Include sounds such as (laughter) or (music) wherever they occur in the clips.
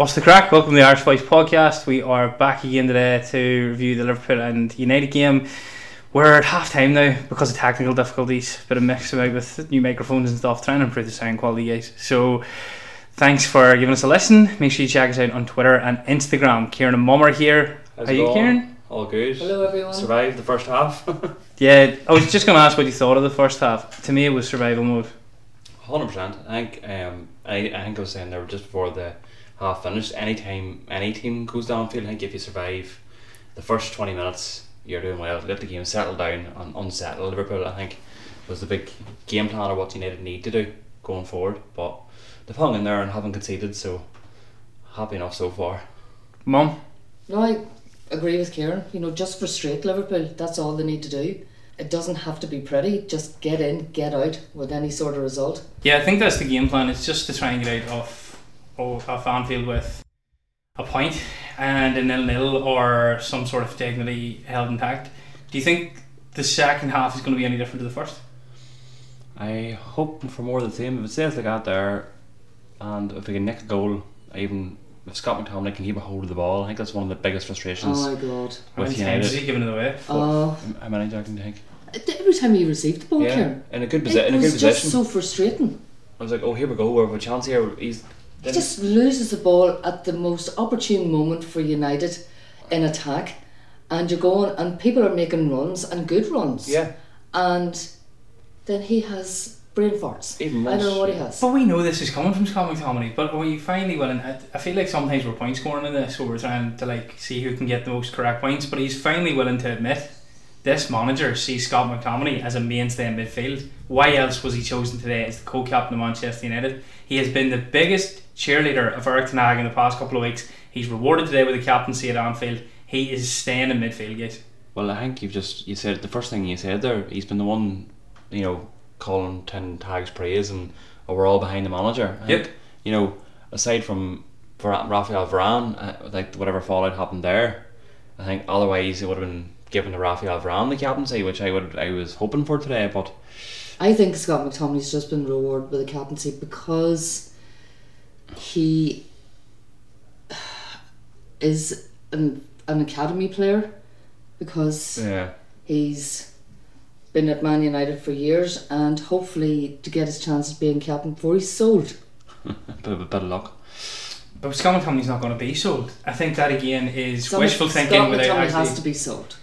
What's the crack? Welcome to the Irish Voice podcast. We are back again today to review the Liverpool and United game. We're at half time now because of technical difficulties, bit of mix about with new microphones and stuff, trying to improve the sound quality, guys. So, thanks for giving us a listen. Make sure you check us out on Twitter and Instagram. Kieran and Mum are here. How's How it you, going? Kieran? All good. Hello, everyone. Survived the first half. (laughs) Yeah, I was just going to ask what you thought of the first half. To me, it was survival mode. Hundred percent. I think. Um, I, I think I was saying there just before the half finished. Anytime any team goes downfield, I think if you survive the first twenty minutes, you're doing well. Let the game settle down and unsettle Liverpool. I think was the big game plan or what United need to do going forward. But they've hung in there and haven't conceded, so happy enough so far. Mum? No, I agree with Kieran. You know, just frustrate Liverpool. That's all they need to do. It doesn't have to be pretty. Just get in, get out with any sort of result. Yeah, I think that's the game plan. It's just to try and get out of, of, of Anfield with a point and a nil nil or some sort of dignity held intact. Do you think the second half is going to be any different to the first? I hope for more of the same. If it stays like that there, and if we can nick a goal, even if Scott McTominay can keep a hold of the ball, I think that's one of the biggest frustrations Oh my god. How with many times has United. he given it away? Oh, How many Jack do you think? every time he received the ball, Kieran, in a good position. it In a good was just so frustrating. I was like, oh, here we go. We have a chance here. He's He just loses the ball at the most opportune moment for United in attack, and you're going, and people are making runs and good runs. yeah. And then he has brain farts. Even I don't know what he has. But we know this is coming from Scott McTominay. But when you finally will, and I, I feel like sometimes we're point scoring in this, so we're trying to like see who can get the most correct points. But he's finally willing to admit this manager sees Scott McTominay as a mainstay in midfield. Why else was he chosen today as the co-captain of Manchester United? He has been the biggest cheerleader of Erik Ten Hag in the past couple of weeks. He's rewarded today with the captaincy at Anfield. He is staying in midfield, guys. Well, I think you've just you said the first thing you said there. He's been the one, you know, calling ten Hag's praise, and oh, we're all behind the manager. I Yep. think, You know, aside from Var- Raphael Varane, uh, like whatever fallout happened there, I think otherwise it would have been given to Raphael Varane the captaincy, which I would I was hoping for today. But I think Scott McTominay's just been rewarded with the captaincy because he is an, an academy player because yeah, he's been at Man United for years and hopefully to get his chance of being captain before he's sold. (laughs) bit of, bit of luck. But Scott McTominay's not going to be sold. I think that again is Scott- wishful thinking Scott without McTominay actually. has to be sold.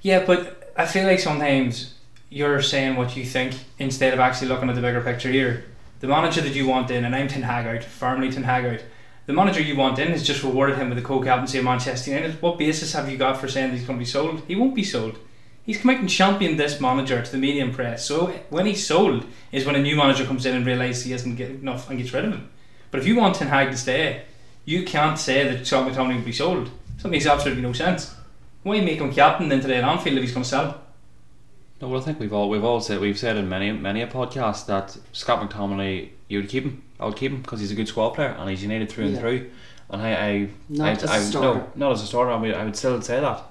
Yeah, but I feel like sometimes you're saying what you think instead of actually looking at the bigger picture here. The manager that you want in, and I'm Ten Hag out, firmly Ten Hag out. The manager you want in has just rewarded him with the co-captaincy of Manchester United. What basis have you got for saying he's going to be sold? He won't be sold. He's come out and championed this manager to the medium press. So when he's sold is when a new manager comes in and realises he isn't getting enough and gets rid of him. But if you want Ten Hag to stay, you can't say that Scott McTominay will be sold. That makes absolutely no sense. Why make him captain then today at Anfield if he's going to sell? No, well, I think we've all we've all said we've said in many many a podcast that Scott McTominay you would keep him. I would keep him because he's a good squad player and he's United through and through. And I, I Not I, as a I, starter. No, not as a starter. I would, I would still say that,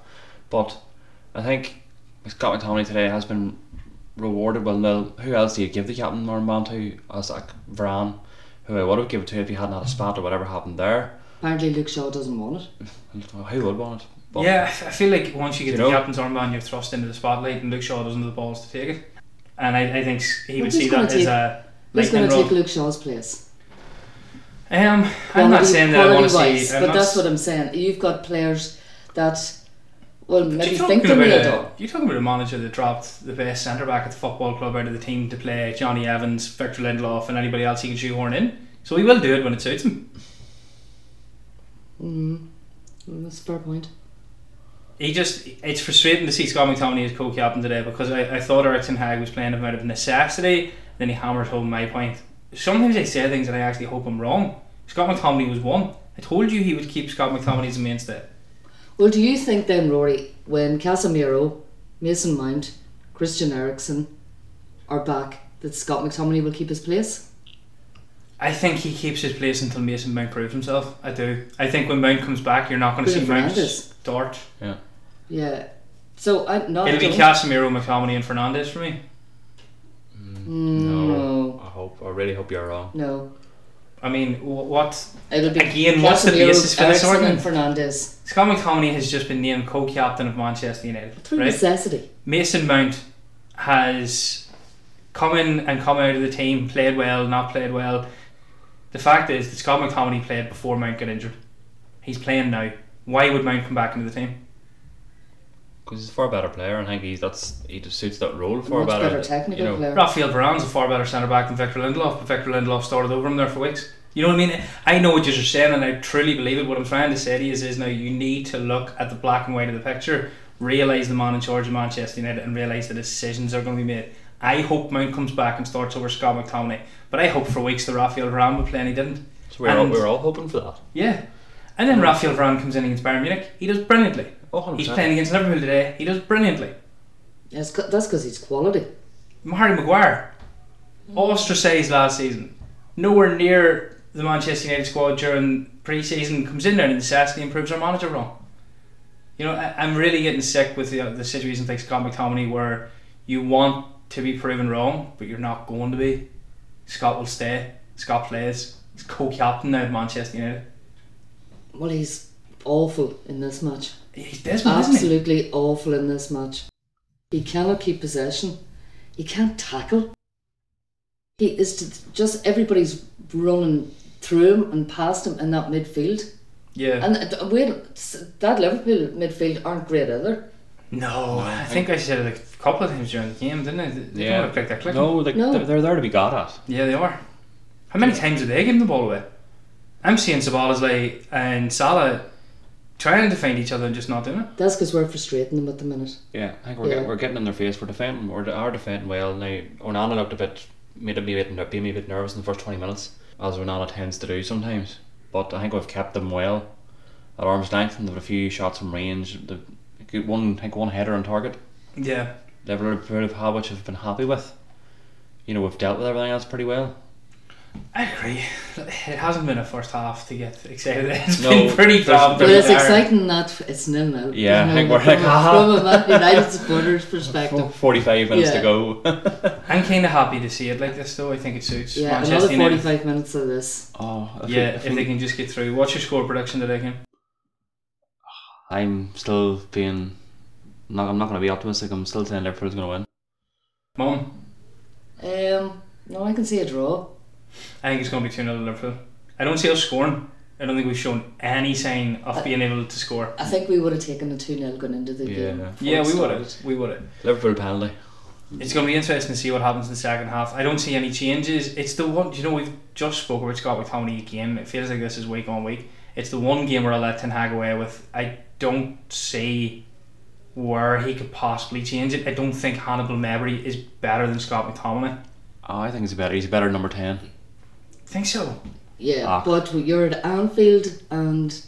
but I think Scott McTominay today has been rewarded well. Who else do you give the captain armband to? As like Varane, who I would have given to if he hadn't had a spat or whatever happened there. Apparently Luke Shaw doesn't want it. (laughs) Who would want it? But yeah, I feel like once you get You the know- captain's armband, you're thrust into the spotlight, and Luke Shaw doesn't have the balls to take it. And I, I think he would see who's gonna that as a Who's going lightning to rod. take Luke Shaw's place? Um, I'm not saying that I want to quality-wise, see. I'm but not that's what I'm saying. You've got players that, well, maybe You're think talking, they about will a, do. you're talking about a manager that dropped the best centre back at the football club out of the team to play Jonny Evans, Victor Lindelof, and anybody else he can shoehorn in. So he will do it when it suits him. Mm, that's a fair point. He just it's frustrating to see Scott McTominay as co-captain today because I, I thought Erik Hag was playing him out of necessity. Then he hammered home my point. Sometimes I say things and I actually hope I'm wrong. Scott McTominay was one. I told you he would keep Scott McTominay as a mainstay. Well, do you think then, Rory, when Casemiro, Mason Mount, Christian Eriksen are back, that Scott McTominay will keep his place? I think he keeps his place until Mason Mount proves himself. I do. I think when Mount comes back, you're not going to see Bruno Mount Fernandes. start. Yeah. Yeah. So I no, I It'll be don't. Casemiro, McTominay, and Fernandes for me. Mm, no, no, I hope. I really hope you're wrong. no. I mean, wh- what It'll be Again, what's the Casemiro, basis for this Eriksen argument? and Fernandes Scott McTominay has just been named co-captain of Manchester United, through right? necessity. Mason Mount has come in and come out of the team, played well, not played well. The fact is that Scott McTominay played before Mount got injured. He's playing now. Why would Mount come back into the team? Because he's a far better player, and I think he's that's he just suits that role far Much better. better technical you know, player. Raphael Varane's a far better centre back than Victor Lindelof, but Victor Lindelof started over him there for weeks. You know what I mean? I know what you're saying, and I truly believe it. What I'm trying to say to you is, is now you need to look at the black and white of the picture, realise the man in charge of Manchester United, and realise the decisions are going to be made. I hope Mount comes back and starts over Scott McTominay, but I hope for weeks that Raphael Varane will play, and he didn't. So we're all, we're all hoping for that. Yeah. And then Raphael Varane comes in against Bayern Munich. He does brilliantly. Oh, 100%. He's playing against Liverpool today. He does brilliantly. Yes, co- that's because he's quality. Harry Maguire, ostracised last season, nowhere near the Manchester United squad during pre-season, comes in there and necessity and proves our manager wrong. You know, I, I'm really getting sick with the, the situation like Scott McTominay where you want to be proven wrong, but you're not going to be. Scott will stay. Scott plays. He's co-captain now of Manchester United. Well, he's awful in this match. He's Desmond, isn't he? Absolutely awful in this match. He cannot keep possession. He can't tackle. He is to, just everybody's running through him and past him in that midfield. Yeah. And uh, s- that Liverpool midfield aren't great either. No, I think I said it a couple of times during the game, didn't I? They they Yeah. don't look like they're clicking. No, like, No. They're, they're there to be got at. Yeah, they are. How many times did they give the ball away? I'm seeing Szoboszlai and Salah trying to find each other and just not doing it. That's because we're frustrating them at the minute. Yeah, I think we're, Yeah. Get, we're getting in their face. We're defending. We're are defending well now. Onana looked a bit, made me a bit, being me a bit nervous in the first twenty minutes, as Onana tends to do sometimes. But I think we've kept them well at arm's length, and they've a few shots from range. They've got one, I think, one header on target. Yeah. Liverpool have had, which I've been happy with. You know, we've dealt with everything else pretty well. I agree. It hasn't been a first half to get excited. (laughs) It's No, been pretty there's- tough. But it's exciting that it's nil nil. Yeah, You I think know, we're like, from, "Ah." (laughs) from a Man United supporter's perspective. (laughs) Forty-five minutes Yeah. to go. I'm kind of happy to see it like this, though. I think it suits Yeah, Manchester another United. 45 minutes of this. oh, if we- Yeah, if if we- they can just get through. What's your score prediction today, Kim? I'm still being. Not, I'm not going to be optimistic. I'm still saying Liverpool's going to win. Mum, Um, no, I can see a draw. I think it's going to be 2 0 Liverpool. I don't see us scoring. I don't think we've shown any sign of being able to score. I think we would have taken the 2 0 going into the Yeah. game. before Yeah, it we would started. have. We would have. Liverpool penalty. It's going to be interesting to see what happens in the second half. I don't see any changes. It's the one, you know, we've just spoke about Scott how McTominay again. It feels like this is week on week. It's the one game where I let Ten Hag away with. I don't see where he could possibly change it. I don't think Hannibal Mejbri is better than Scott McTominay. Oh, I think he's better. He's a better number ten. think so. Yeah, Ah. but you're at Anfield and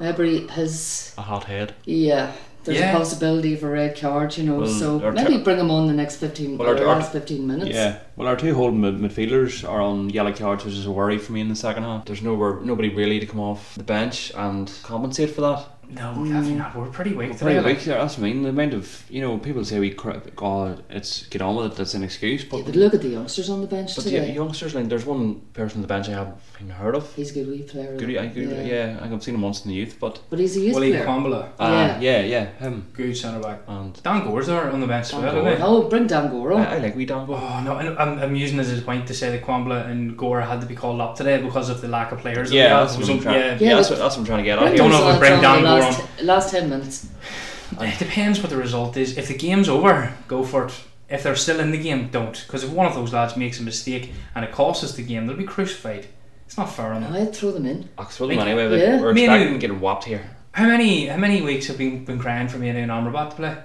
Mejbri has. A hot head. Yeah, there's Yeah. a possibility of a red card, you know, Well, so maybe ter- bring him on the next 15 Well, or our- our- last 15 minutes. Yeah. Well, our two holding mid- midfielders are on yellow cards, which is a worry for me in the second half. There's nowhere, nobody really to come off the bench and compensate for that. No, definitely not. We're pretty weak We're today. pretty like. weak. That's what I mean. The amount of you know people say we cr- God, it's get on with it. That's an excuse. But, Yeah, but look at the youngsters on the bench but the today. youngsters, like there's one person on the bench I haven't even heard of. He's a good wee player. Good, I good, yeah. yeah. I think I've seen him once in the youth, but But he's a youth Willie player. Kambwala, uh, Yeah. yeah, yeah, him good centre back. and Dan Gore's there on the bench as well, Gore. isn't he? Oh, bring Dan Gore on. I, I like we down. Oh no, I know- I'm, I'm using this as a point to say that Kambwala and Gore had to be called up today because of the lack of players. Yeah, that's what I'm trying. yeah, Yeah, Yeah, that's, what, that's what I'm trying to get Bring at. don't those know if we bring on Dan the Gore last, last 10 minutes. Uh, it depends what the result is. If the game's over, go for it. If they're still in the game, don't. Because if one of those lads makes a mistake and it costs us the game, they'll be crucified. It's not fair on them. I'd throw them in. I'll throw them Like, anyway. Like, yeah. We're Me expecting getting whopped here. How many how many weeks have been been crying for me and Amrabat to play?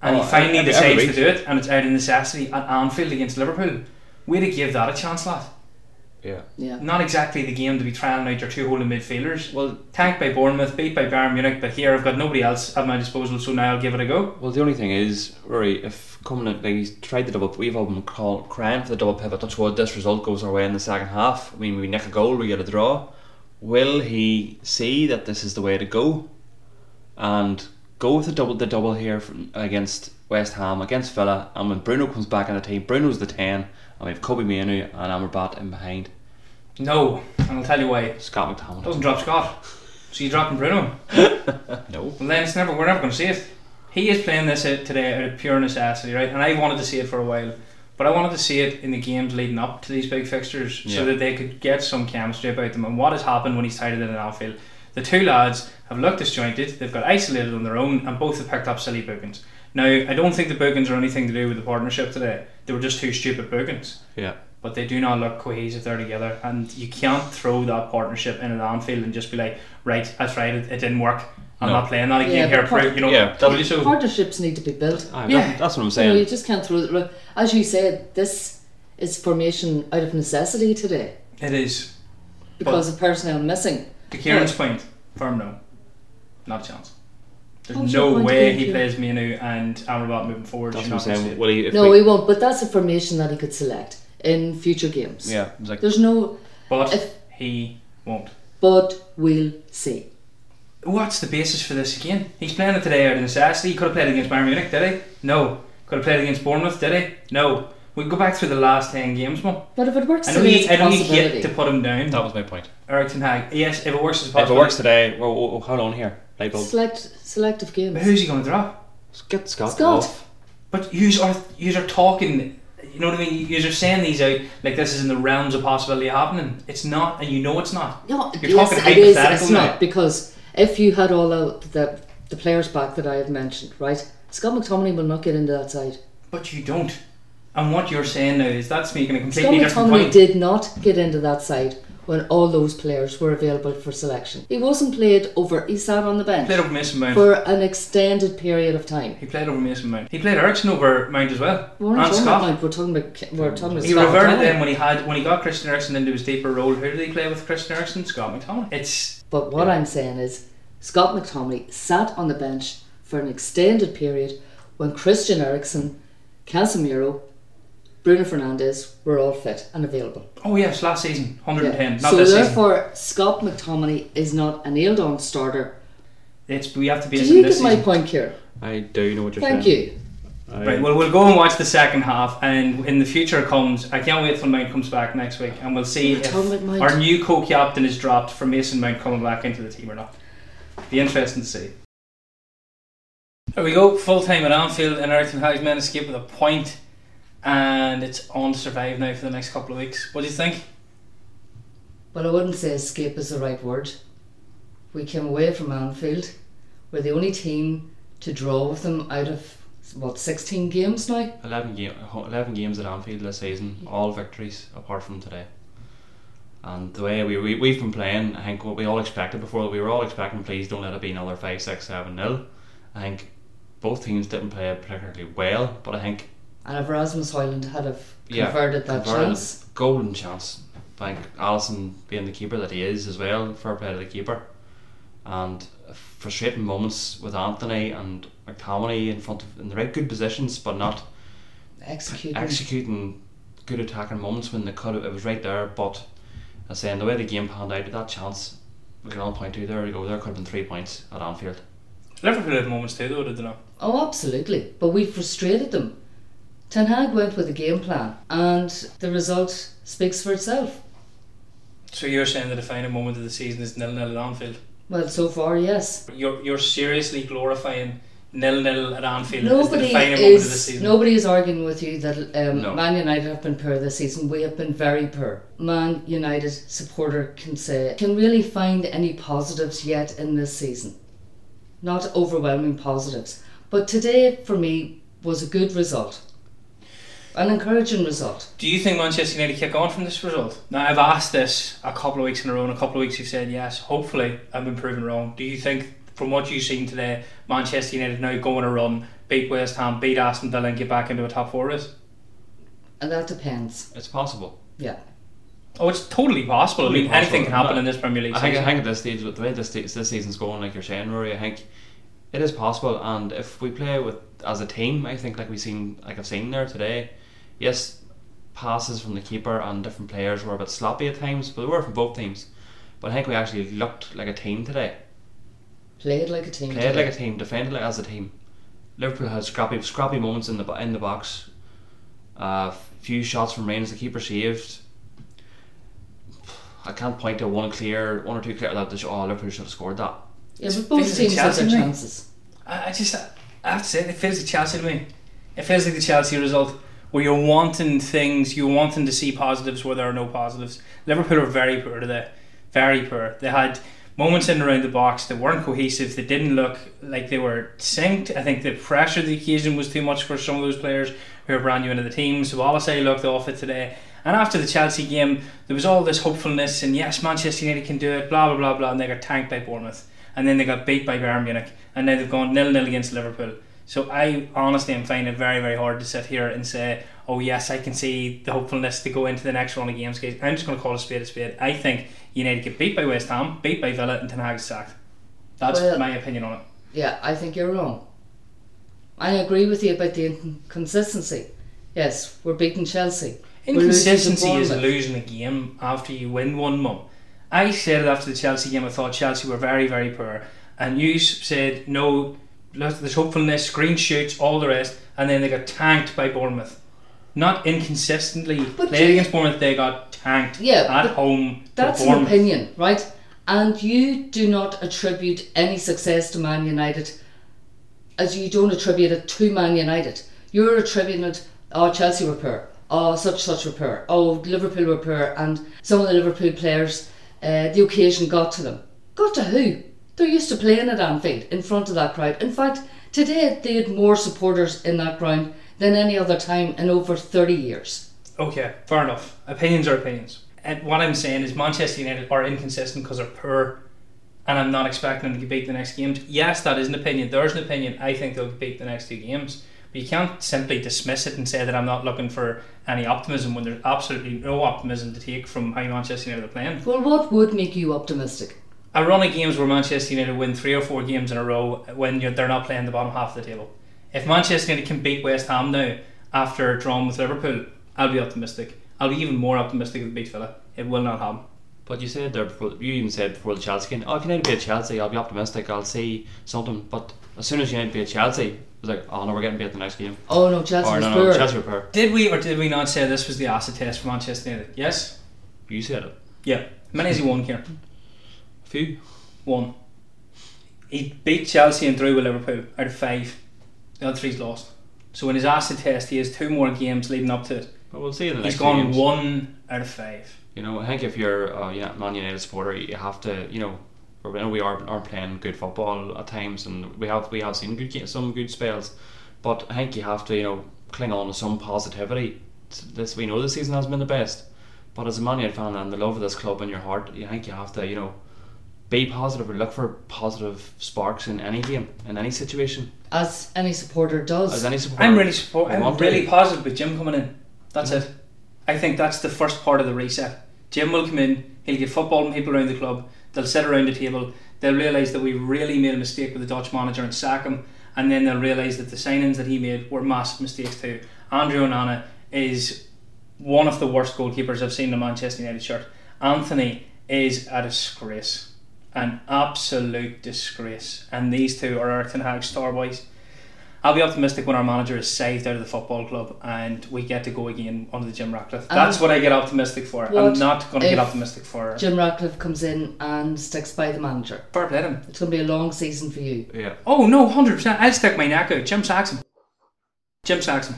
And Oh, he finally every- decides every to do it, and it's out of necessity at Anfield against Liverpool. Way to give that a chance, lad. Yeah. Yeah. Not exactly the game to be trying out your two holding midfielders. Well, Tanked by Bournemouth, beat by Bayern Munich, but here I've got nobody else at my disposal, so now I'll give it a go. well, the only thing is, Rory, if coming at, like he's tried the double, we've all been call, crying for the double pivot. Touch wood, this result goes our way in the second half. I mean, we nick a goal, we get a draw. Will he see that this is the way to go, and go with the double, the double here from, against West Ham, against Villa, and when Bruno comes back in the team, Bruno's the ten, and we have Kobbie Mainoo and Amrabat in behind. No, and I'll tell you why. Scott McTominay. Doesn't drop Scott. So you dropping Bruno. (laughs) No. Well, then it's never. We're never going to see it. He is playing this out today out of pure necessity, right? And I wanted to see it for a while, but I wanted to see it in the games leading up to these big fixtures, Yeah. so that they could get some chemistry about them. And what has happened when he's tied it in an outfield? The two lads have looked disjointed. They've got isolated on their own, and both have picked up silly bookings. Now, I don't think the bookings are anything to do with the partnership today. They were just two stupid bookings Yeah. but they do not look cohesive there together. And you can't throw that partnership in at Anfield and just be like, right, that's right, it, it didn't work. I'm No. not playing that again Yeah, here. but part- Prove, you know, Yeah, told so. Partnerships need to be built. Aye, Yeah. that- that's what I'm You, know, you just can't throw it. As you said, this is formation out of necessity today It is. because of personnel missing. To Kieran's point, firm no. Not a chance. There's no way he plays Mainoo and Amrabat moving forward. That's You're what I'm not gonna see saying. it. Will he, No, we, he won't. But that's a formation that he could select in future games. yeah, it's like There's no, But if- he won't. but we'll see. What's the basis for this again? He's playing it today out of necessity. He could have played against Bayern Munich, did he? No. Could have played against Bournemouth, did he? No. We go back through the last ten games, man. But if it works I know today, you, it's I a know you hate possibility. to put him down. that was my point. Erik Ten Hag. Yes, if it works as a If it works today, well, well, hold on here. Light bulb. Select, selective games. But who's he going to drop? Get Scott, Scott. off. But yous are yous are talking. You know what I mean? Yous are saying these out like this is in the realms of possibility happening. It's not, and you know it's not. No, You're yes, talking it is. hypothetical It's now. not because if you had all of the the players back that I have mentioned, right? Scott McTominay will not get into that side. But you don't. And what you're saying now is that's making a Scott completely different McTominay point. did not get into that side when all those players were available for selection. He wasn't played over. He sat on the He played bench over Mason Mount. for an extended period of time. he played over Mason Mount. He played Eriksen over Mount as well. We weren't and Scott. Mount, We're talking about we're talking about He Scott reverted then when he had when he got Christian Eriksen into his deeper role. Who did he play with Christian Eriksen? Scott McTominay. It's But what Yeah. I'm saying is, Scott McTominay sat on the bench for an extended period when Christian Eriksen, Casemiro, Bruno Fernandes were all fit and available. oh yes, last season, 110. Not so this season. therefore, Scott McTominay is not a nailed-on starter. It's we have to be Do in you this get my season. point, here? I do know what you're Thank saying. Thank you. I- Right, well, we'll go and watch the second half, and in the future comes. I can't wait till Mount comes back next week, and we'll see if Mount. our new co-captain is dropped for Mason Mount coming back into the team or not. Be interesting to see. There we go, full time at Anfield, and Erik Ten Hag's men escape with a point, and it's on to survive now for the next couple of weeks. What do you think? Well, I wouldn't say escape is the right word. We came away from Anfield. We're the only team to draw with them out of what 16 games now. 11, game, 11 games at Anfield this season, all victories apart from today. And the way we, we, we've been playing, I think what we all expected before, we were all expecting, please don't let it be another 5 6 7 0. I think both teams didn't play particularly well, but I think And if Rasmus Højlund had have Yeah, converted that converted chance, golden chance. I think Alisson being the keeper that he is as well, fair play to the keeper. And frustrating moments with Antony and McTominay in front of in the right good positions, but not executing. executing good attacking moments when they could have, it was right there. But I saying the way the game panned out, that chance we can all point to there we go. There could have been three points at Anfield. Liverpool had moments too, though, did they not? Oh, absolutely. But we frustrated them. Ten Hag went with a game plan, and the result speaks for itself. So you're saying the defining moment of the season is nil nil at Anfield? Well, so far, yes. You're you're seriously glorifying nil nil at Anfield as the Nobody defining moment of the season. nobody is arguing with you that um, No. Man United have been poor this season. We have been very poor. Man United supporter can say can really find any positives yet in this season. Not overwhelming positives, but today for me was a good result, an encouraging result. Do you think Manchester United kick on from this result? Now I've asked this a couple of weeks in a row, and a couple of weeks you've said yes. Hopefully, I've been proven wrong. Do you think, from what you've seen today, Manchester United now go on a run, beat West Ham, beat Aston Villa, and get back into a top four race? And that depends. It's possible. Yeah. Oh, it's totally possible. I Totally mean, anything can possible. happen in this Premier League I think, I season. think at this stage, with the way this, this season's going, like you're saying, Rory, I think it is possible. And if we play with as a team, I think like we've seen, like I've seen there today, yes, passes from the keeper and different players were a bit sloppy at times, but they were from both teams. But I think we actually looked like a team today. Played like a team. Played today. like a team, defended like as a team. Liverpool had scrappy, scrappy moments in the in the box. A few shots from range the keeper saved. I can't point to one clear, one or two clear that they should, oh Liverpool should have scored that. Yeah, but both teams had their chances. I, I just I have to say it feels like Chelsea to me. It feels like the Chelsea result where you're wanting things, you're wanting to see positives where there are no positives. Liverpool are very poor today, very poor. They had moments in and around the box that weren't cohesive. They didn't look like they were synced. I think the pressure of the occasion was too much for some of those players who are brand new into the team. So Wallace looked off it today. And after the Chelsea game, there was all this hopefulness and yes, Manchester United can do it, blah blah blah blah, and they got tanked by Bournemouth, and then they got beat by Bayern Munich, and now they've gone nil nil against Liverpool. So I honestly am finding it very very hard to sit here and say, oh yes, I can see the hopefulness to go into the next round of games. Guys, I'm just going to call a spade a spade. I think United get beat by West Ham, beat by Villa, and Ten Hag's sacked. That's Well- my opinion on it. Yeah, I think you're wrong. I agree with you about the inconsistency. Yes, we're beating Chelsea. We're losing to Inconsistency is losing a game after you win one mum. I said it after the Chelsea game. I thought Chelsea were very, very poor, and you said no. There's hopefulness, green shoots, all the rest, and then they got tanked by Bournemouth. Not inconsistently But played you- against Bournemouth, they got tanked Yeah, at home. That's an opinion, right? And you do not attribute any success to Man United as you don't attribute it to Man United. You're attributing it, oh, Chelsea were poor, oh, such such were poor, oh, Liverpool were poor, and some of the Liverpool players, uh, the occasion got to them. Got to who? They're used to playing at Anfield in front of that crowd. In fact, today they had more supporters in that ground than any other time in over 30 years. Okay, fair enough. Opinions are opinions. And what I'm saying is Manchester United are inconsistent because they're poor, and I'm not expecting them to beat the next games. Yes, that is an opinion. There's an opinion. I think they'll beat the next two games. But you can't simply dismiss it and say that I'm not looking for any optimism when there's absolutely no optimism to take from how Manchester United are playing. Well, what would make you optimistic? A run of games where Manchester United win three or four games in a row when you're, they're not playing the bottom half of the table. If Manchester United can beat West Ham now after drawing with Liverpool, I'll be optimistic. I'll be even more optimistic if they beat Villa. It will not happen. But you said there before, you even said before the Chelsea game, oh, if United beat Chelsea, I'll be optimistic, I'll see something. But as soon as United beat Chelsea, it was like, oh no, we're getting beat in the next game. Oh no, Chelsea or was no, no, Chelsea were poor. Did we or did we not say this was the acid test for Manchester United? Yes? You said it. Yeah. How many has he won, Kieran? Few. One. He beat Chelsea and drew with Liverpool out of five. The other three's lost. So in his acid test, he has two more games leading up to it. But we'll see in the next He's gone games. one out of five. You know, I think if you're uh, a Uni- Man United supporter, you have to, you know, we know we are are playing good football at times, and we have we have seen good some good spells, but I think you have to, you know, cling on to some positivity. This we know this season has been the best, but as a Man United fan and the love of this club in your heart, you think you have to, you know, be positive or look for positive sparks in any game, in any situation, as any supporter does. as any supporter. I'm really support. I I'm want to- really positive with Jim coming in. That's it. I think that's the first part of the reset. Jim will come in. He'll get football and people around the club. They'll sit around the table. They'll realise that we really made a mistake with the Dutch manager and sack him. And then they'll realise that the signings that he made were massive mistakes too. André Onana is one of the worst goalkeepers I've seen in a Manchester United shirt. Antony is a disgrace, an absolute disgrace. And these two are our Ten Hag star boys. I'll be optimistic when our manager is saved out of the football club and we get to go again under the Jim Ratcliffe. That's what I get optimistic for. I'm not going to get optimistic for Jim Ratcliffe comes in and sticks by the manager. fair play to him. It's going to be a long season for you. Yeah, Oh no, hundred percent. I'll stick my neck out. Jim Saxon. Jim Saxon.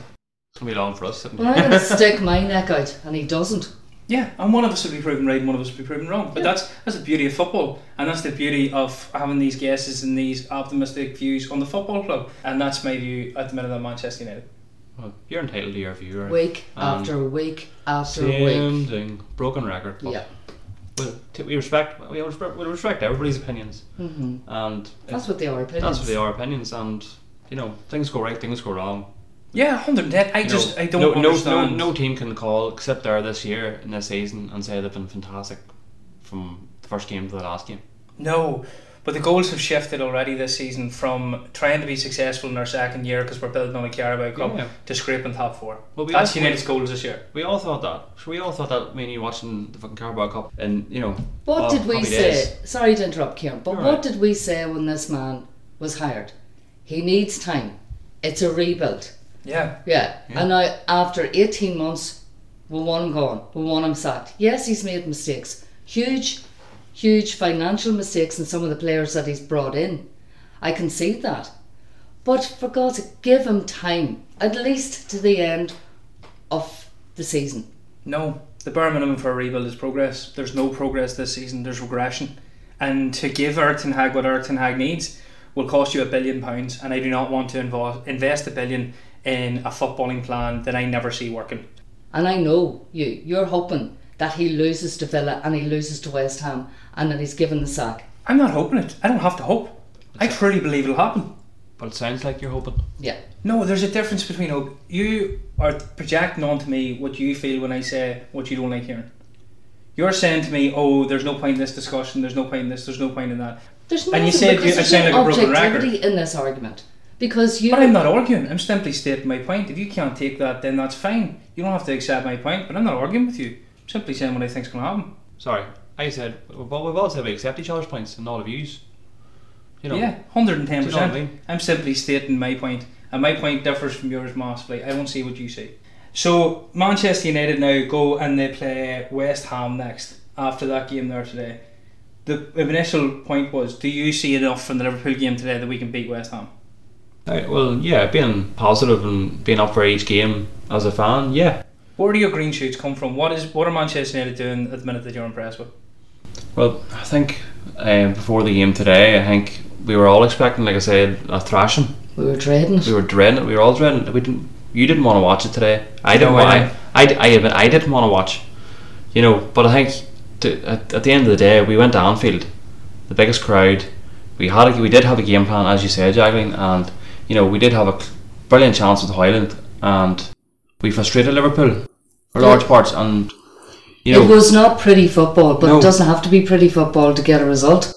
it's gonna be long for us. Well, I'm going to stick my neck out, and he doesn't. Yeah, and one of us will be proven right and one of us will be proven wrong. But Yeah. that's that's the beauty of football, and that's the beauty of having these guesses and these optimistic views on the football club. And that's my view at the minute on Manchester United. Well, you're entitled to your view. right? Week Um, after week after week. Same thing. Broken record. But Yeah. Well, t- we respect we respect, we respect everybody's opinions, hmm and That's what they are, opinions. that's what they are opinions, and you know things go right, things go wrong. Yeah, hundred ten. I just know, I don't no, no, no, no team can call except there this year in this season and say they've been fantastic from the first game to the last game. No, but the goals have shifted already this season from trying to be successful in our second year because we're building on a Carabao Cup Yeah. to scraping top four. Well, we That's also- United's goals this year. We all thought that. So we all thought that when you watching the fucking Carabao Cup, and you know. What oh, did we say? days. Sorry to interrupt, Kieran, but You're what right. did we say when this man was hired? He needs time. It's a rebuild. Yeah. Yeah. Yeah. And now, after 18 months, we want him gone. We want him sacked. Yes, he's made mistakes. Huge, huge financial mistakes in some of the players that he's brought in. I concede that. But for God's sake, give him time, at least to the end of the season. No, the bare minimum for a rebuild is progress. There's no progress this season. There's regression, and to give Ten Hag what Ten Hag needs will cost you a billion pounds. And I do not want to invo- invest a billion in a footballing plan that I never see working. And I know you, you're hoping that he loses to Villa and he loses to West Ham and that he's given the sack. I'm not hoping it. I don't have to hope. I truly believe it'll happen. But it sounds like you're hoping. Yeah. No, there's a difference between hope. You are projecting onto me what you feel when I say what you don't like hearing. You're saying to me, "Oh, there's no point in this discussion. There's no point in this. There's no point in that." There's And you nothing said you- I sound no like a broken objectivity record. in this argument. Because you But I'm not arguing. I'm simply stating my point. If you can't take that, then that's fine. You don't have to accept my point. But I'm not arguing with you. I'm simply saying what I think's going to happen. Sorry, I said, well, we've all said we accept each other's points and all of views. You know, yeah, hundred and ten Do you know what I percent. I'm simply stating my point, and my point differs from yours massively. I don't see what you see. So Manchester United now go and they play West Ham next after that game there today. The initial point was: Do you see enough from the Liverpool game today that we can beat West Ham? Right, well, yeah, being positive and being up for each game as a fan, yeah. Where do your green shoots come from? What is what are Manchester United doing at the minute that you're impressed with? Well, I think um, before the game today, I think we were all expecting, like I said, a thrashing. we were trading it. We were dreading it. We were all dreading it. We didn't. You didn't want to watch it today. I didn't. No, want. I I. I, I, admit I didn't want to watch. You know, but I think to, at, at the end of the day, we went to Anfield, the biggest crowd. We had a, we did have a game plan, as you said, Jacqueline, and you know we did have a brilliant chance with Højlund, and we frustrated Liverpool for Yeah. large parts, and you know it was not pretty football, but No. it doesn't have to be pretty football to get a result.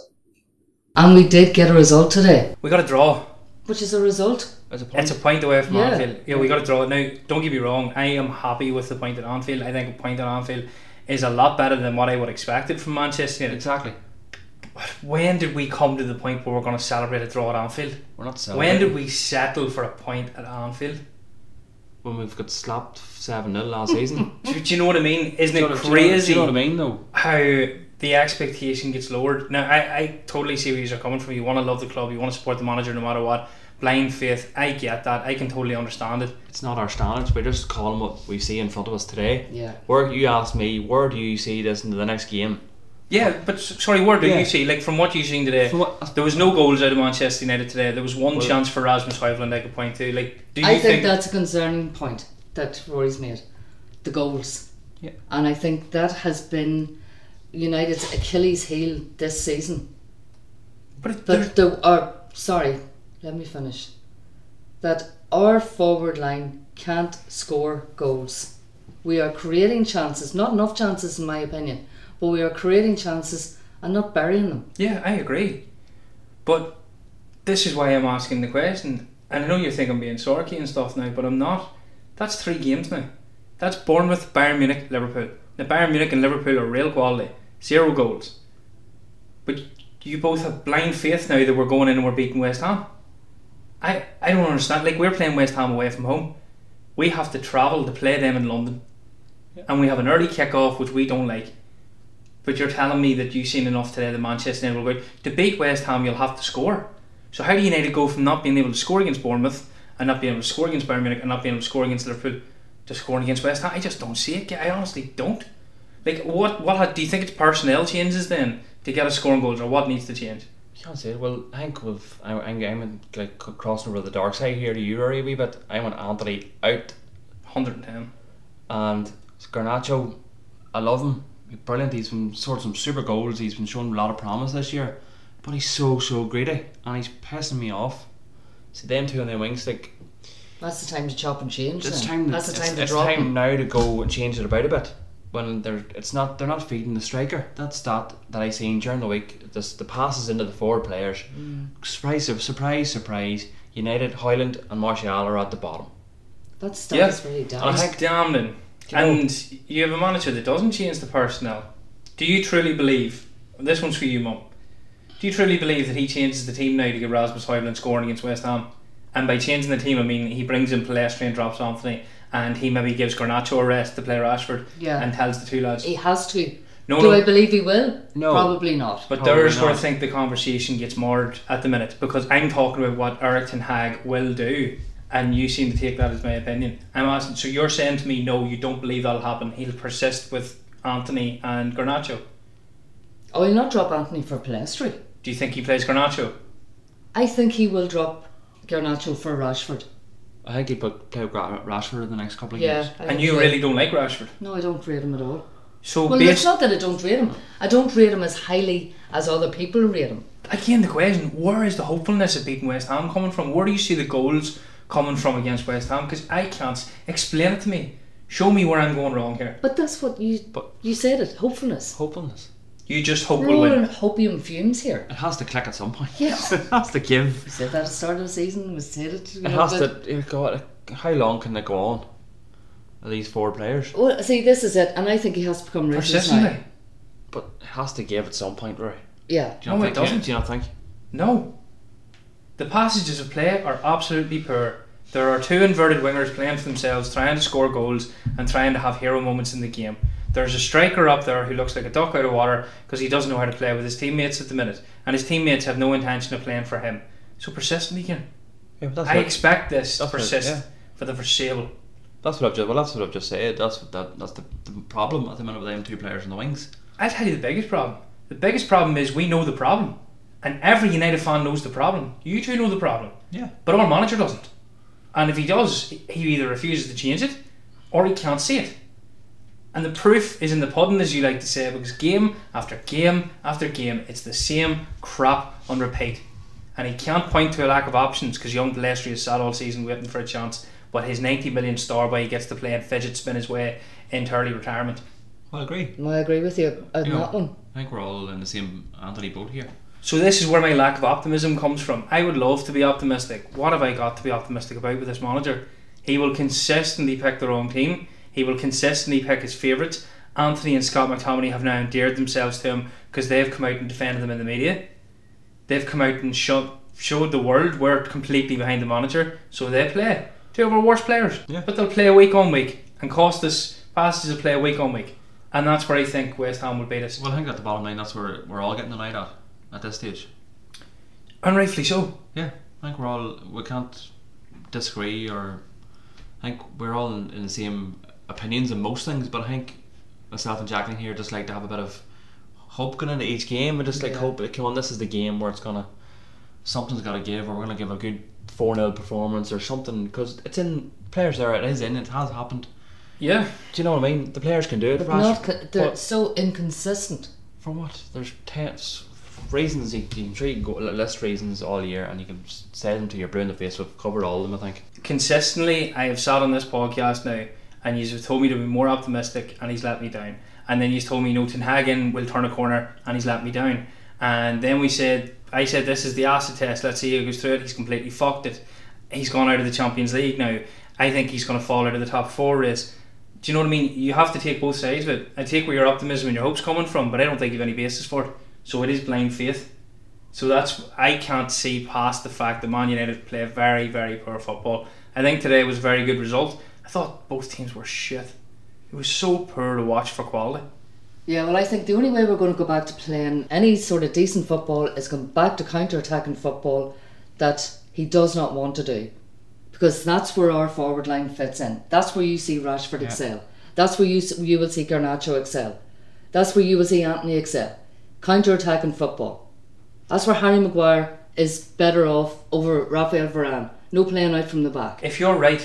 And we did get a result today, We got a draw. which is a result. as a point, It's a point away from Yeah. Anfield. Yeah, we got a draw. Now, don't get me wrong, I am happy with the point at Anfield. I think a point at Anfield is a lot better than what I would expected from Manchester United. exactly. When did we come to the point where we're going to celebrate a draw at Anfield? We're not When did we settle for a point at Anfield? when we've got slapped seven 0 last season? (laughs) Do, do you know what I mean? Isn't Do you it know- do you know- crazy Do you know what I mean? Though. how the expectation gets lowered? Now, I, I totally see where you're coming from. You want to love the club, you want to support the manager no matter what. Blind faith, I get that. I can totally understand it. It's not our standards. We're just calling what we see in front of us today. Yeah. Where you ask me, where do you see this into the next game? Yeah, but sorry, where do Yeah. you see? Like, from what you've seen today, what- There was no goals out of Manchester United today. There was one Well- chance for Rasmus Højlund I could point to. Like, do you I think, think that's a concerning point that Rory's made. The goals. Yeah. And I think that has been United's Achilles heel this season. But it- there- That the or sorry, let me finish. That our forward line can't score goals. We are creating chances, not enough chances in my opinion, but we are creating chances and not burying them. yeah, I agree. But this is why I'm asking the question. And I know you think I'm being sorky and stuff now, but I'm not. That's three games now. That's Bournemouth, Bayern Munich, Liverpool. Now, Bayern Munich and Liverpool are real quality. Zero goals. But you both have blind faith now that we're going in and we're beating West Ham. I, I don't understand. Like, we're playing West Ham away from home. We have to travel to play them in London. And we have an early kick-off, which we don't like. But you're telling me that you've seen enough today that Manchester United will go to beat West Ham. You'll have to score. So how do United go from not being able to score against Bournemouth and not being able to score against Bayern Munich and not being able to score against Liverpool to scoring against West Ham? I just don't see it. I honestly don't. Like what? What do you think it's personnel changes then to get us scoring goals, or what needs to change? You can't say it. Well, I think we've. I, I'm, I'm like crossing over the dark side here to you, Rory, a wee bit. I want Antony out Hundred and ten. and Garnacho. I love him. Brilliant. He's been scored some super goals. He's been showing a lot of promise this year, but he's so so greedy and he's pissing me off. See them two on their wings, like That's the time to chop and change. it's then. time. That's the it's, time to it's drop time them. now to go and change it about a bit. When they're, it's not they're not feeding the striker. That's That that I seen during the week. This the passes into the forward players. Mm. Surprise! Surprise! Surprise! United, Højlund, and Martial are at the bottom. That stuff Yeah. is really And damn. I It's damning. You know- And you have a manager that doesn't change the personnel. Do you truly believe? This one's for you, Mum. Do you truly believe that he changes the team now to get Rasmus Højlund scoring against West Ham? And by changing the team, I mean he brings in Pellistri and drops Antony, and he maybe gives Garnacho a rest to play Rashford, Yeah. and tells the two lads. He has to No, Do no. I believe he will? No. Probably not. But Probably there's where I think the conversation gets marred at the minute because I'm talking about what Erik Ten Hag will do, and you seem to take that as my opinion. Um, I'm asking, so you're saying to me, no, you don't believe that'll happen. He'll persist with Antony and Garnacho. Oh, he'll not drop Antony for Pellistri. Do you think he plays Garnacho? I think he will drop Garnacho for Rashford. I think he'd put, play Rashford in the next couple of Yeah. games. I And you he will. really don't like Rashford. No, I don't rate him at all. So Well, it's not that I don't rate him. I don't rate him as highly as other people rate him. again, the question: Where is the hopefulness of beating West Ham coming from? Where do you see the goals coming from against West Ham? Because I can't explain it to me. Show me where I'm going wrong here. But that's what you But- you said it. Hopefulness. Hopefulness. You just hope We're we'll all win. in hopium fumes here. It has to click at some point. Yes. (laughs) it has to give. We said that at the start of the season. We said it. You It know, has but- to. God, how long can it go on? Are these four players? Well, see, this is it, and I think he has to become ruthless now. But it has to give at some point, right? Yeah. Do you not No, it doesn't. Do you not think? No. The passages of play are absolutely poor. There are two inverted wingers playing for themselves, trying to score goals and trying to have hero moments in the game. There's a striker up there who looks like a duck out of water because he doesn't know how to play with his teammates at the minute, and his teammates have no intention of playing for him. So persistently, again. Yeah, I what, expect this to that's what- persist yeah. for the foreseeable. that's what I've just. Well, that's what I've just said. That's that. That's the, the problem at the minute with them two players on the wings. I'll tell you the biggest problem. The biggest problem is we know the problem, and every United fan knows the problem. You two know the problem. Yeah. But our manager doesn't. And if he does, he either refuses to change it or he can't see it. And the proof is in the pudding, as you like to say, because game after game after game, it's the same crap on repeat. And he can't point to a lack of options because young Pellistri has sat all season waiting for a chance. But his 90 million star boy gets to play and fidget spin his way into early retirement. I agree. I agree with you on You know, that one. I think we're all in the same Antony boat here. So this is where my lack of optimism comes from. I would love to be optimistic. What have I got to be optimistic about with this manager? He will consistently pick the wrong team. He will consistently pick his favourites. Antony and Scott McTominay have now endeared themselves to him because they've come out and defended them in the media. They've come out and showed, showed the world we're completely behind the manager. So they play. Two of our worst players. Yeah. But they'll play week on week and cost us passes to play week on week. And that's where I think West Ham will beat us. Well, I think at the bottom line, that's where we're all getting annoyed at at this stage. And rightfully so. Yeah, I think we're all we can't disagree, or I think we're all in, in the same opinions on most things. But I think myself and Jacqueline here just like to have a bit of hope going into each game, and just like Yeah. hope that come on, this is the game where it's gonna something's got to give, or we're gonna give a good four 0 performance or something because it's in players there. It is in. It has happened. Yeah. Do you know what I mean? The players can do it. But not, they're What? so inconsistent. For what? There's tens reasons you can sure go list reasons all year and you can s- say them to your blue in the face. We've covered all of them, I think. consistently I have sat on this podcast now and he's told me to be more optimistic and he's let me down. And then he's told me no Ten Hagen will turn a corner and he's let me down. And then we said I said this is the acid test, let's see he goes through it. He's completely fucked it. He's gone out of the Champions League now. I think he's gonna fall out of the top four race. Do you know what I mean? You have to take both sides of it. I take where your optimism and your hopes coming from, but I don't think you've any basis for it. So it is blind faith. So that's I can't see past the fact that Man United play very, very poor football. I think today was a very good result. I thought both teams were shit. It was so poor to watch for quality. Yeah, well, I think the only way we're going to go back to playing any sort of decent football is going back to counter attacking football that he does not want to do. Because that's where our forward line fits in. That's where you see Rashford Yeah. excel. That's where you, you will see Garnacho excel. That's where you will see Antony excel. Counter attacking football. That's where Harry Maguire is better off over Raphael Varane. No playing out from the back. If you're right,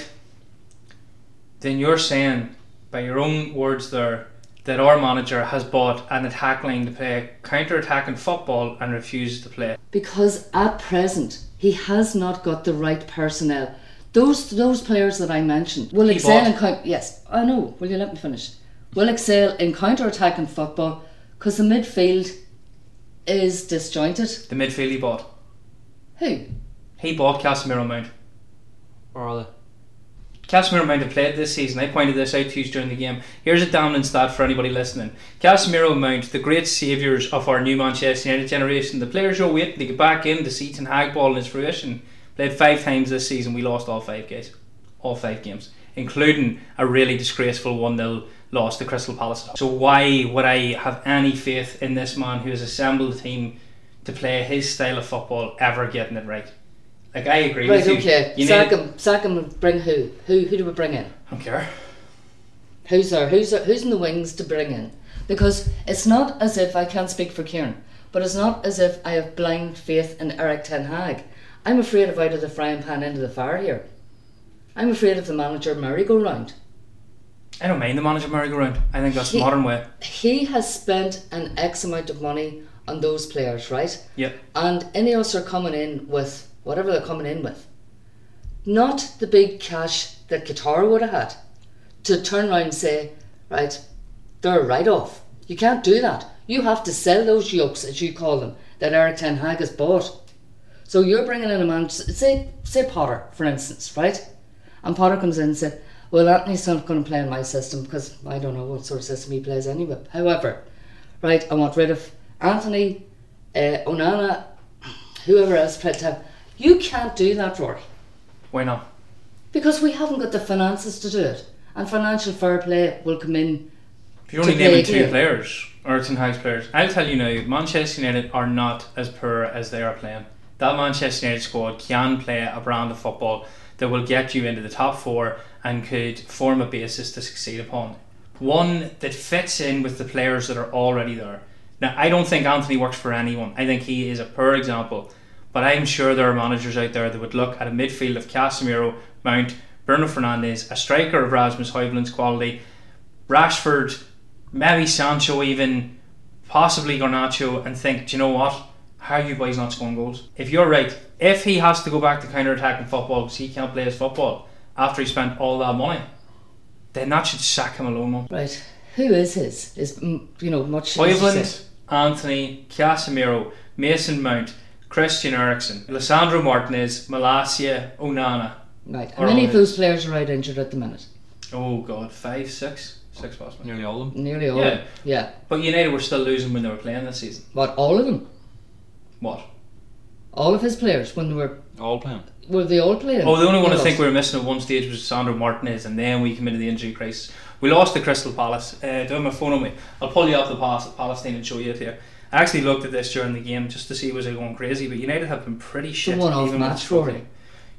then you're saying, by your own words there, that our manager has bought an attack line to play counter attacking football and refuses to play. because at present he has not got the right personnel. Those those players that I mentioned will He excel bought- in counter. Yes, I know. Will you let me finish? Will excel in counter attacking football because the midfield is disjointed. The midfield he bought. Who? He bought Casemiro Mount. Where are they? Casemiro Mount have played this season. I pointed this out to you during the game. Here's a damning stat for anybody listening. Casemiro Mount, the great saviours of our new Manchester United generation, the players you're waiting to get back in the seats and Hag ball in its fruition, played five times this season. We lost all five games. All five games. Including a really disgraceful 1 0 lost to Crystal Palace. So why would I have any faith in this man who has assembled a team to play his style of football ever getting it right? Like I agree Right, with you. okay. You sack him. Sack him bring who? Who who do we bring in? I don't care. Who's there? Who's there? Who's in the wings to bring in? Because it's not as if I can't speak for Kieran, but it's not as if I have blind faith in Erik Ten Hag. I'm afraid of out of the frying pan into the fire here. I'm afraid of the manager merry-go-round. I don't mind the manager merry-go-round. I think that's the He- modern way. He has spent an X amount of money on those players, right? Yep. And any Ineos are coming in with whatever they're coming in with. Not the big cash that Qatar would have had to turn around and say, right, they're a write off. You can't do that. You have to sell those yokes, as you call them, that Erik Ten Hag has bought. So you're bringing in a man, say, say Potter, for instance, right? And Potter comes in and says, well, Antony's not going to play in my system because I don't know what sort of system he plays anyway. However, right, I want rid of Antony, uh, Onana, whoever else played time. You can't do that, Rory, Why not? because we haven't got the finances to do it. And financial fair play will come in. If you're only naming two players, or Ten Hag's players, I'll tell you now, Manchester United are not as poor as they are playing. That Manchester United squad can play a brand of football that will get you into the top four and could form a basis to succeed upon. One that fits in with the players that are already there. Now, I don't think Antony works for anyone. I think he is a poor example. But I'm sure there are managers out there that would look at a midfield of Casemiro, Mount, Bruno Fernandes, a striker of Rasmus Højlund's quality, Rashford, maybe Sancho even, possibly Garnacho, and think, do you know what? How are you boys not scoring goals? If you're right, if he has to go back to counter attacking football because he can't play his football after he spent all that money, then that should sack him alone. Man. Right, who is his? Is, you know, much. as you Højlund, say. Antony, Casemiro, Mason Mount, Christian Eriksen, Lisandro Martinez, Malacia, Onana. Right, how many of those players are out injured at the minute? Oh God, five, six, six possibly. Nearly all of them. Nearly all. Yeah. Yeah. But United were still losing when they were playing this season. What, all of them? What? All of his players, when they were. All playing. Were they all playing? Oh, the only one I think we were missing at one stage was Sandro Martinez, and then we came into the injury crisis. We lost to Crystal Palace. Uh, do I have my phone on me? I'll pull you up the Palace, Palestine and show you it here. I actually looked at this during the game just to see was it going crazy, but United have been pretty shit. one-off match, struggling. Rory.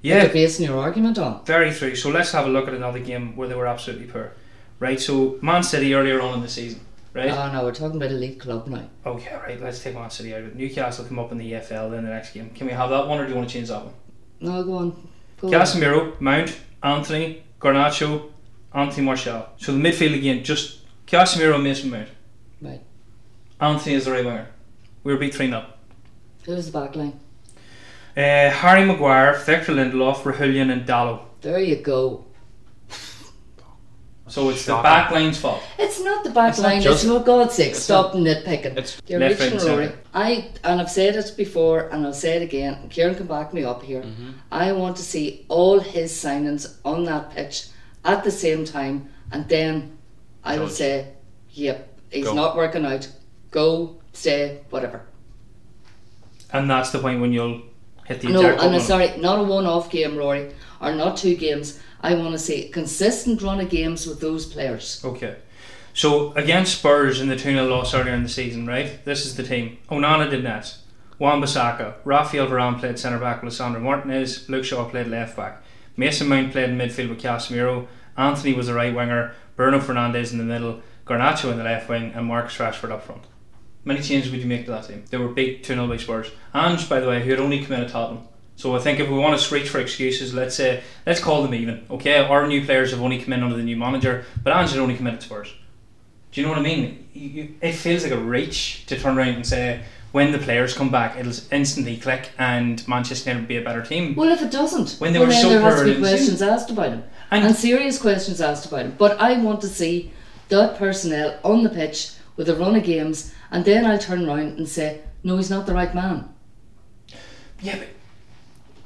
Yeah, You're basing your argument on. very true. So let's have a look at another game where they were absolutely poor. Right, so Man City earlier on in the season, right? Oh no, we're talking about elite club now. okay, right, let's take Man City out of it. Newcastle come up in the EFL in the next game. Can we have that one or do you want to change that one? No, go on. Go on. Casemiro, Mount, Antony, Garnacho, Anthony Martial. So the midfield again, just Casemiro, Mason Mount. Right. Antony is the right winger. We were beat 3 0. Who's the back line? Uh, Harry Maguire, Victor Lindelof, Reguilón, and Dalot. There you go. So it's the Shocking. back line's fault. It's not the back It's not line. just- It's for God's sake, it's stop nitpicking. It's You're left, right, and Rory. I and I've said it before, and I'll say it again. Kieran can back me up here. Mm-hmm. I want to see all his signings on that pitch at the same time, and then I will say, "Yep, he's Go. not working out. Go, stay, whatever." And that's the point when you'll hit the No, and. I'm sorry, not a one-off game, Rory, or not two games. I want to see consistent run of games with those players. Okay. So against Spurs in the 2 0 loss earlier in the season, right? This is the team. Onana did net. Wan Bissaka. Raphael Varane played centre back with Sandro Martinez. Luke Shaw played left back. Mason Mount played in midfield with Casemiro. Antony was the right winger. Bruno Fernandes in the middle. Garnacho in the left wing. And Marcus Rashford up front. Many changes would you make to that team? They were beat 2 0 by Spurs. And, by the way, who had only come in at Tottenham. So I think if we want to screech for excuses, let's say let's call them even. Okay, our new players have only come in under the new manager, but Ange had only in at Spurs. Do you know what I mean? It feels like a reach to turn around and say when the players come back, it'll instantly click and Manchester United will be a better team. Well, if it doesn't, When they well, were then so there has to be questions asked about him, And- and, serious questions asked about him. But I want to see that personnel on the pitch with a run of games, and then I'll turn around and say, "No, he's not the right man." Yeah, but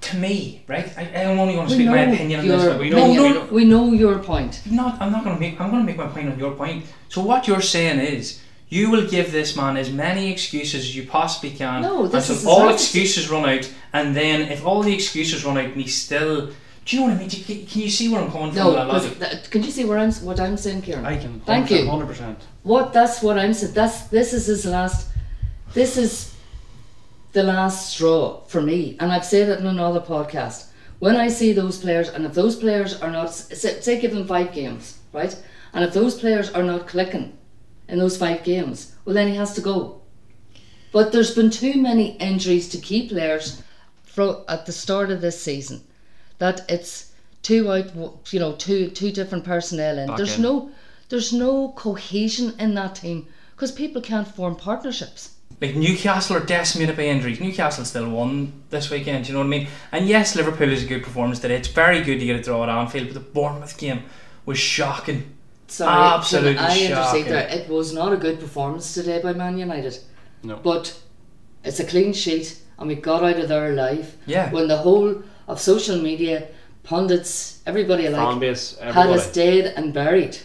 to me, right? I, I only want to speak my opinion on this. But we know, no, we know, we know your point. not. I'm not going to make. I'm going to make my point on your point. So what you're saying is. You will give this man as many excuses as you possibly can No, this until is all excuses run out, and then if all the excuses run out and he still Do you know what I mean? You- Can you see where I'm coming from? No, with that 'cause logic? that- can you see where I'm what I'm saying, Kieran? I can. Thank you. Hundred percent. What that's what I'm saying. That's this is his last. This is the last straw for me, and I've said it in another podcast. When I see those players, and if those players are not, say, say give them five games, right? And if those players are not clicking in those five games, well then he has to go. But there's been too many injuries to key players fro at the start of this season that it's two out, you know, two two different personnel in. Back there's in. no there's no cohesion in that team because people can't form partnerships. Like Newcastle are decimated by injuries. Newcastle still won this weekend. Do you know what I mean? And yes, Liverpool is a good performance today. It's very good to get a draw at Anfield, but the Bournemouth game was shocking. Sorry, Absolutely Jim, I shocking. intercede there. It was not a good performance today by Man United. No. But it's a clean sheet, and we got out of there alive. Yeah. When the whole of social media, pundits, everybody Fan alike, base. had Everybody. us dead and buried.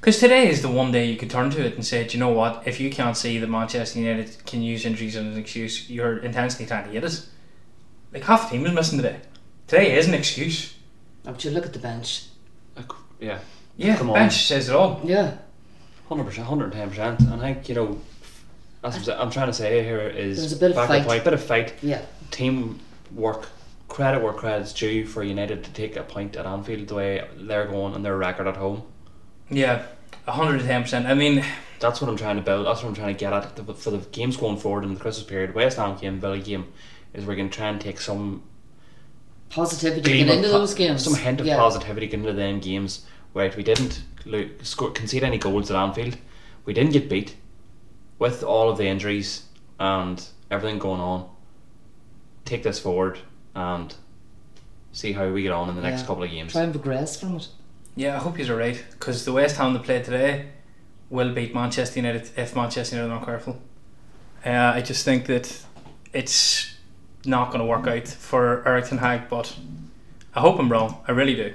Because today is the one day you could turn to it and say, Do you know what? If you can't see that Manchester United can use injuries as an excuse, you're intensely trying to hit us. Like half the team was missing today. Today is an excuse. Oh, but you look at the bench. Like, yeah. Yeah, Come on. bench says it all. Yeah. Hundred percent, hundred ten percent. And I think you know, that's what I'm trying to say here is There's a bit of back fight. to point, bit of fight, Yeah. team work, credit where credit's due for United to take a point at Anfield the way they're going and their record at home. Yeah, 110%. I mean, That's what I'm trying to build. That's what I'm trying to get at the, for the games going forward in the Christmas period. West Ham game, Villa game, is we're going to try and take some Positivity get into po- those games. some hint of yeah. positivity get into them games. Right, we didn't lo- score, concede any goals at Anfield. We didn't get beat with all of the injuries and everything going on. Take this forward and see how we get on in the next couple of games. Try and progress from it. Yeah, I hope you're right. Because the West Ham that played today will beat Manchester United if Manchester United are not careful. Uh, I just think that it's not going to work out for Erik Ten Hag, but I hope I'm wrong. I really do.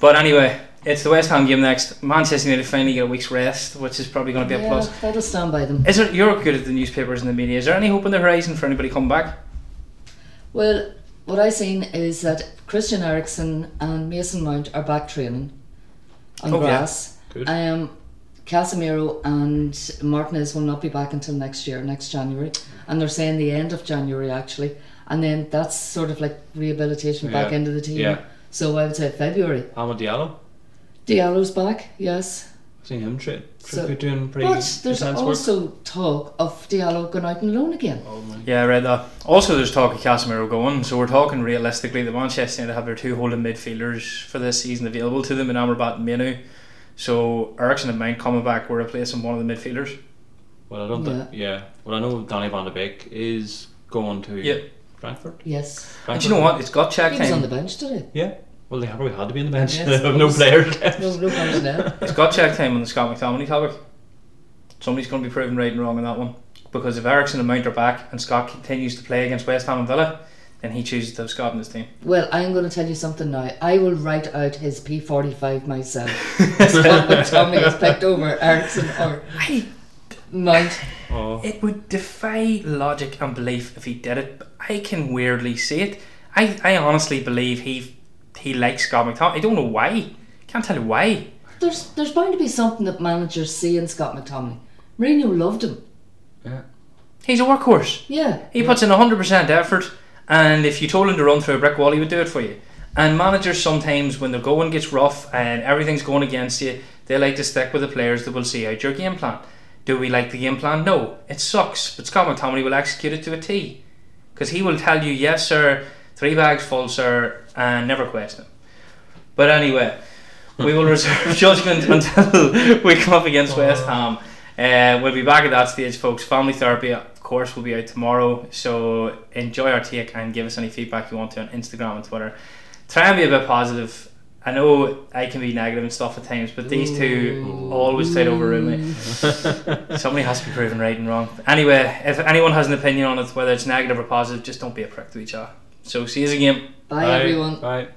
But anyway, it's the West Ham game next. Manchester United finally get a week's rest, which is probably going to be a plus. that'll stand by them. Is there? You're good at the newspapers and the media. Is there any hope on the horizon for anybody coming back? Well, what I've seen is that Christian Eriksen and Mason Mount are back training on Oh, yeah. grass. Good. Um, Casemiro and Martinez will not be back until next year, next January, and they're saying the end of January actually, and then that's sort of like rehabilitation back into the team. Yeah. So I would say February. Amad Diallo, Diallo's back, yes, seen him tra- tra- So- doing pretty but there's intense work. also talk of Diallo going out on loan again. Oh Yeah, I read that. Also, there's talk of Casemiro going, so we're talking realistically that Manchester United have their two holding midfielders for this season available to them in Amrabat and Mainoo. So Eriksen and Mount coming back, we're replacing one of the midfielders. Well, I don't think. Yeah. Well, I know Donny Van de Beek is going to Yeah. Frankfurt. Yes, And do you know what? It's got check he was on the bench today. Yeah. Well, they probably had to be on the bench. Yes, (laughs) they have no players left. No, no personnel. It's got check time on the Scott McTominay topic. Somebody's going to be proven right and wrong on that one. Because if Eriksen and Mount are back and Scott continues to play against West Ham and Villa, then he chooses to have Scott in his team. Well, I'm going to tell you something now. I will write out his P45 myself. (laughs) Scott McTominay has picked over Eriksen or I Mount. Oh. It would defy logic and belief if he did it, but I can weirdly see it. I, I honestly believe he he likes Scott McTominay. I don't know why. Can't tell you why. There's there's bound to be something that managers see in Scott McTominay. Mourinho loved him. Yeah. He's a workhorse. Yeah. He puts in hundred percent effort, and if you told him to run through a brick wall, he would do it for you. And managers sometimes, when the going gets rough and everything's going against you, they like to stick with the players that will see out your game plan. Do we like the game plan? No, it sucks. But Scott McTominay will execute it to a T, because he will tell you, "Yes, sir, three bags full, sir," and never question him. But anyway, we will reserve (laughs) judgment until (laughs) we come up against West Ham. Uh, we'll be back at that stage, folks. Family therapy, of course, will be out tomorrow. So enjoy our take and give us any feedback you want to on Instagram and Twitter. Try and be a bit positive. I know I can be negative and stuff at times, but these two always try to overrule me. Somebody has to be proven right and wrong. Anyway, if anyone has an opinion on it, whether it's negative or positive, just don't be a prick to each other. So see you again. Bye, everyone. Bye.